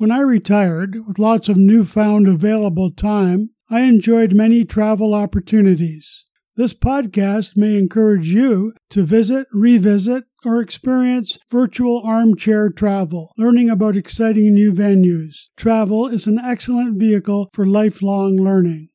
When I retired, with lots of newfound available time, I enjoyed many travel opportunities. This podcast may encourage you to visit, revisit, or experience virtual armchair travel, learning about exciting new venues. Travel is an excellent vehicle for lifelong learning.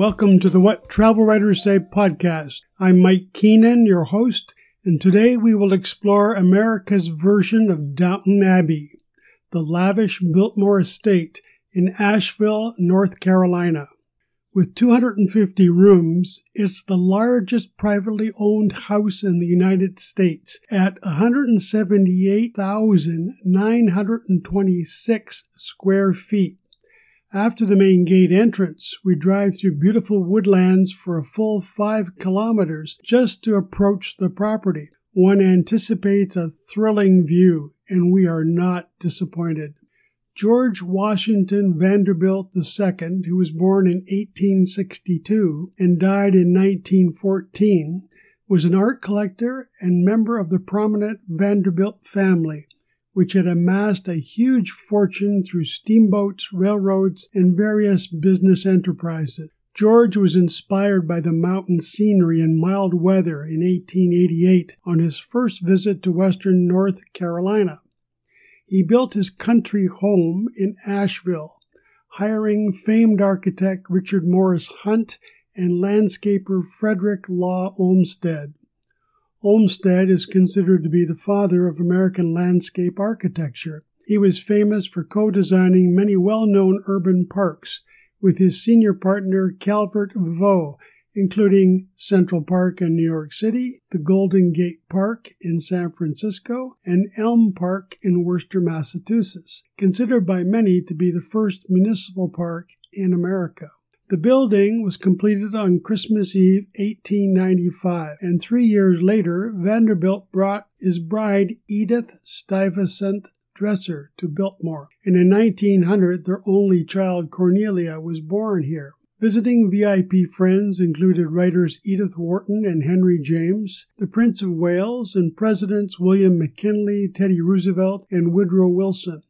Welcome to the What Travel Writers Say podcast. I'm Mike Keenan, your host, and today we will explore America's version of Downton Abbey, the lavish Biltmore estate in Asheville, North Carolina. With 250 rooms, it's the largest privately owned house in the United States at 178,926 square feet after the main gate entrance, we drive through beautiful woodlands for a full five kilometers just to approach the property. One anticipates a thrilling view, and we are not disappointed. George Washington Vanderbilt II, who was born in 1862 and died in 1914, was an art collector and member of the prominent Vanderbilt family which had amassed a huge fortune through steamboats, railroads, and various business enterprises. George was inspired by the mountain scenery and mild weather in 1888 on his first visit to western North Carolina. He built his country home in Asheville, hiring famed architect Richard Morris Hunt and landscaper Frederick Law Olmsted. Olmsted is considered to be the father of American landscape architecture. He was famous for co designing many well known urban parks with his senior partner Calvert Vaux, including Central Park in New York City, the Golden Gate Park in San Francisco, and Elm Park in Worcester, Massachusetts, considered by many to be the first municipal park in America. The building was completed on Christmas Eve, 1895, and three years later Vanderbilt brought his bride Edith Stuyvesant Dresser to Biltmore, and in 1900 their only child Cornelia was born here. Visiting VIP friends included writers Edith Wharton and Henry James, the Prince of Wales, and Presidents William McKinley, Teddy Roosevelt, and Woodrow Wilson.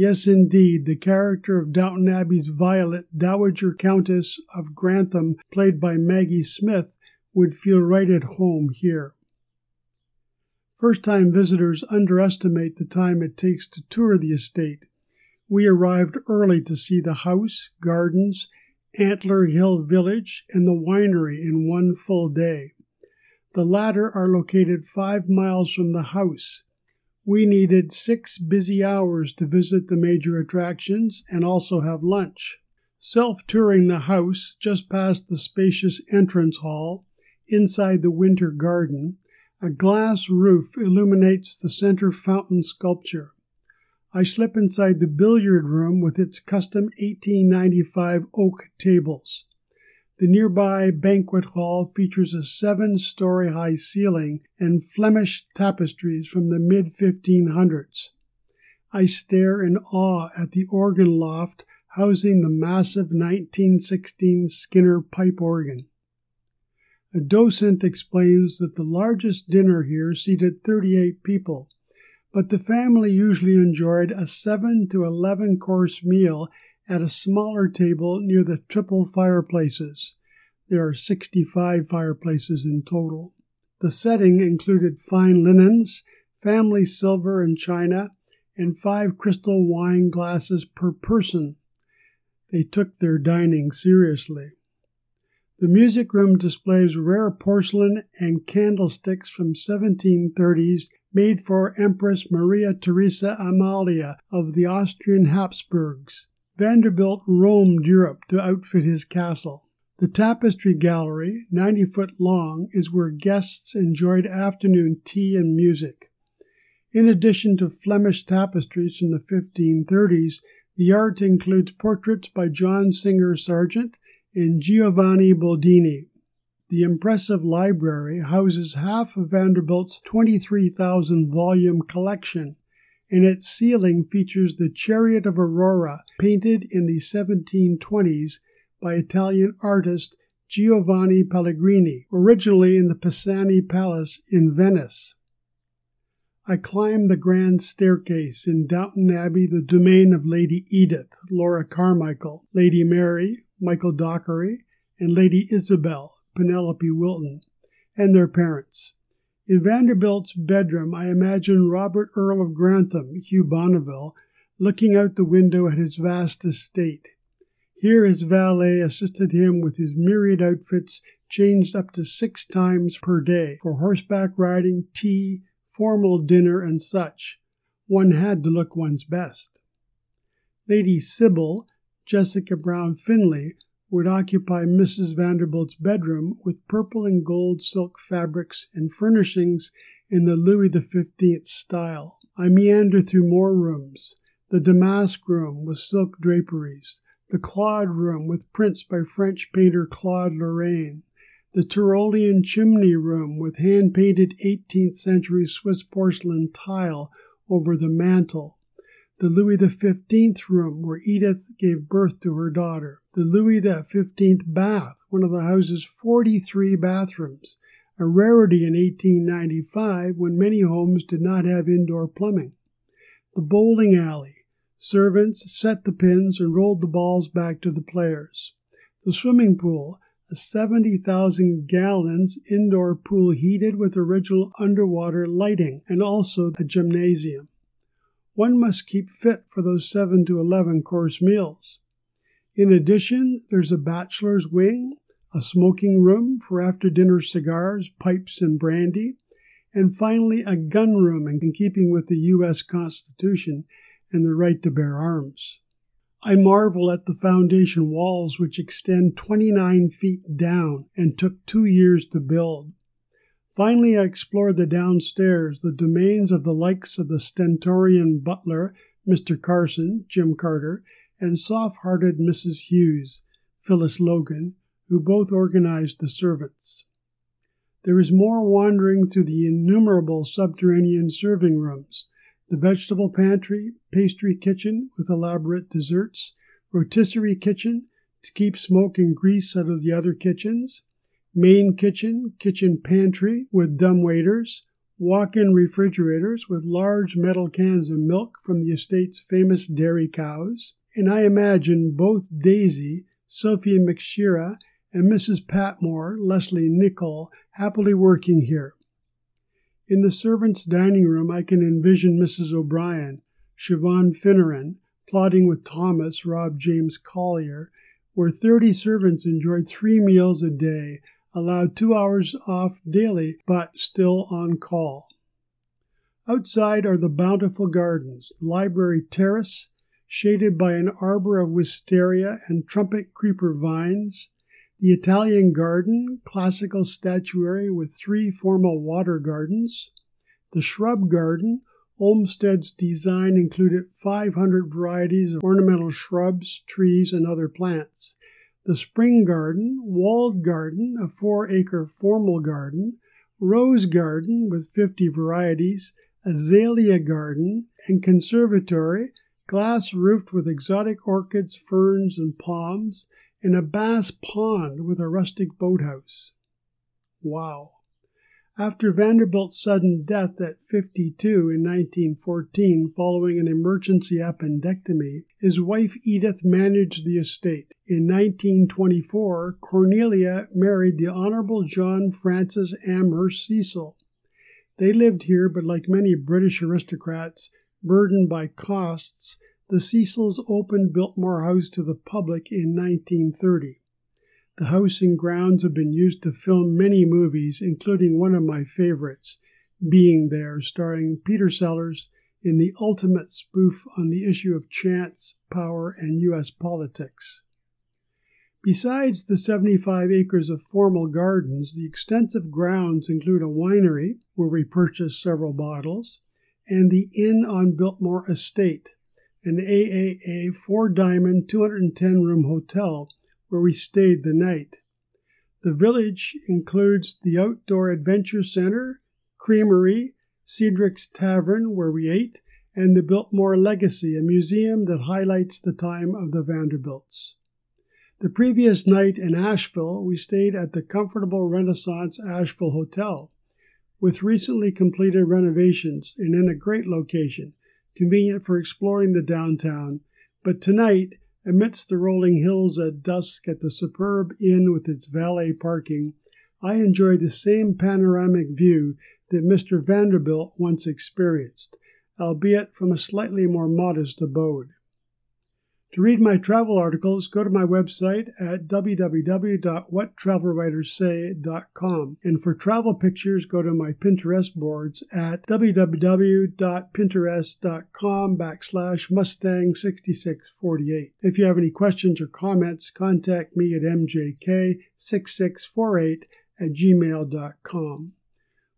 Yes, indeed, the character of Downton Abbey's Violet, Dowager Countess of Grantham, played by Maggie Smith, would feel right at home here. First time visitors underestimate the time it takes to tour the estate. We arrived early to see the house, gardens, Antler Hill Village, and the winery in one full day. The latter are located five miles from the house we needed six busy hours to visit the major attractions and also have lunch. Self touring the house just past the spacious entrance hall, inside the winter garden, a glass roof illuminates the center fountain sculpture. I slip inside the billiard room with its custom 1895 oak tables. The nearby banquet hall features a seven story high ceiling and Flemish tapestries from the mid 1500s. I stare in awe at the organ loft housing the massive 1916 Skinner pipe organ. A docent explains that the largest dinner here seated 38 people, but the family usually enjoyed a 7 to 11 course meal at a smaller table near the triple fireplaces. There are 65 fireplaces in total. The setting included fine linens, family silver and china, and five crystal wine glasses per person. They took their dining seriously. The music room displays rare porcelain and candlesticks from 1730s made for Empress Maria Theresa Amalia of the Austrian Habsburgs. Vanderbilt roamed Europe to outfit his castle. The Tapestry Gallery, 90 foot long, is where guests enjoyed afternoon tea and music. In addition to Flemish tapestries from the 1530s, the art includes portraits by John Singer Sargent and Giovanni Boldini. The impressive library houses half of Vanderbilt's 23,000 volume collection, and its ceiling features the Chariot of Aurora, painted in the 1720s by Italian artist Giovanni Pellegrini, originally in the Pisani Palace in Venice. I climbed the grand staircase in Downton Abbey, the domain of Lady Edith, Laura Carmichael, Lady Mary, Michelle Dockery, and Lady Isabel, Penelope Wilton, and their parents. In Vanderbilt's bedroom, I imagine Robert Earl of Grantham, Hugh Bonneville, looking out the window at his vast estate. Here his valet assisted him with his myriad outfits, changed up to six times per day, for horseback riding, tea, formal dinner, and such. One had to look one's best. Lady Sybil, Jessica Brown Findlay, would occupy Mrs. Vanderbilt's bedroom with purple and gold silk fabrics and furnishings in the Louis XV style. I meander through more rooms the damask room with silk draperies, the Claude room with prints by French painter Claude Lorrain, the Tyrolean chimney room with hand painted 18th century Swiss porcelain tile over the mantel, the Louis XV room where Edith gave birth to her daughter, the Louis XV bath, one of the house's 43 bathrooms, a rarity in 1895 when many homes did not have indoor plumbing, the bowling alley. Servants set the pins and rolled the balls back to the players. The swimming pool, a 70,000 gallons indoor pool heated with original underwater lighting, and also a gymnasium. One must keep fit for those 7 to 11 course meals. In addition, there's a bachelor's wing, a smoking room for after dinner cigars, pipes, and brandy, and finally a gun room in keeping with the U.S. Constitution and the right to bear arms. I marvel at the foundation walls, which extend 29 feet down and took two years to build. Finally, I explored the downstairs, the domains of the likes of the stentorian butler, Mr. Carson, Jim Carter, and soft hearted Mrs. Hughes, Phyllis Logan, who both organized the servants. There is more wandering through the innumerable subterranean serving rooms, the vegetable pantry, pastry kitchen with elaborate desserts, rotisserie kitchen to keep smoke and grease out of the other kitchens, main kitchen, kitchen pantry with dumb waiters, walk in refrigerators with large metal cans of milk from the estate's famous dairy cows, and I imagine both Daisy, Sophie McShera, and Mrs. Patmore, Lesley Nicol, happily working here. In the servants' dining room I can envision Mrs. O'Brien, Siobhan Finneran, plotting with Thomas Rob James Collier, where thirty servants enjoyed three meals a day, allowed two hours off daily, but still on call. Outside are the bountiful gardens, library terrace, shaded by an arbor of wisteria and trumpet creeper vines, the Italian garden, classical statuary with three formal water gardens. The shrub garden, Olmsted's design included 500 varieties of ornamental shrubs, trees, and other plants. The spring garden, walled garden, a four acre formal garden, rose garden with 50 varieties, azalea garden, and conservatory, glass roofed with exotic orchids, ferns, and palms, and a bass pond with a rustic boathouse. Wow. After Vanderbilt's sudden death at 52 in 1914 following an emergency appendectomy, his wife Edith managed the estate. In 1924, Cornelia married the Honorable John Francis Amherst Cecil. They lived here, but like many British aristocrats, burdened by costs, the Cecils opened Biltmore House to the public in 1930. The house and grounds have been used to film many movies, including one of my favorites, Being There, starring Peter Sellers in the ultimate spoof on the issue of chance, power, and U.S. politics. Besides the 75 acres of formal gardens, the extensive grounds include a winery, where we purchased several bottles, and the Inn on Biltmore Estate, an AAA four diamond 210 room hotel where we stayed the night. The village includes the Outdoor Adventure Center, Creamery, Cedric's Tavern, where we ate, and the Biltmore Legacy, a museum that highlights the time of the Vanderbilts. The previous night in Asheville, we stayed at the comfortable Renaissance Asheville Hotel, with recently completed renovations and in a great location, convenient for exploring the downtown. But tonight, amidst the rolling hills at dusk at the superb inn with its valet parking, I enjoy the same panoramic view that Mr. Vanderbilt once experienced albeit from a slightly more modest abode. To read my travel articles, go to my website at www.whattravelwritersay.com. And for travel pictures, go to my Pinterest boards at www.pinterest.com backslash Mustang6648. If you have any questions or comments, contact me at mjk6648 at gmail.com.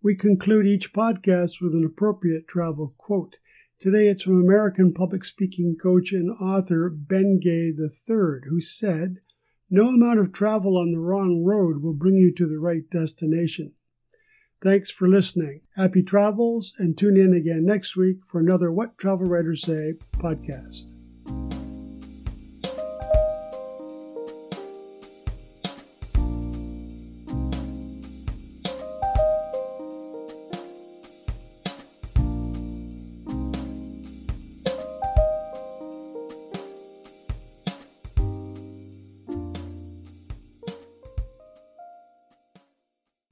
We conclude each podcast with an appropriate travel quote. Today it's from American public speaking coach and author Ben Gay III, who said, No amount of travel on the wrong road will bring you to the right destination. Thanks for listening. Happy travels and tune in again next week for another What Travel Writers Say podcast.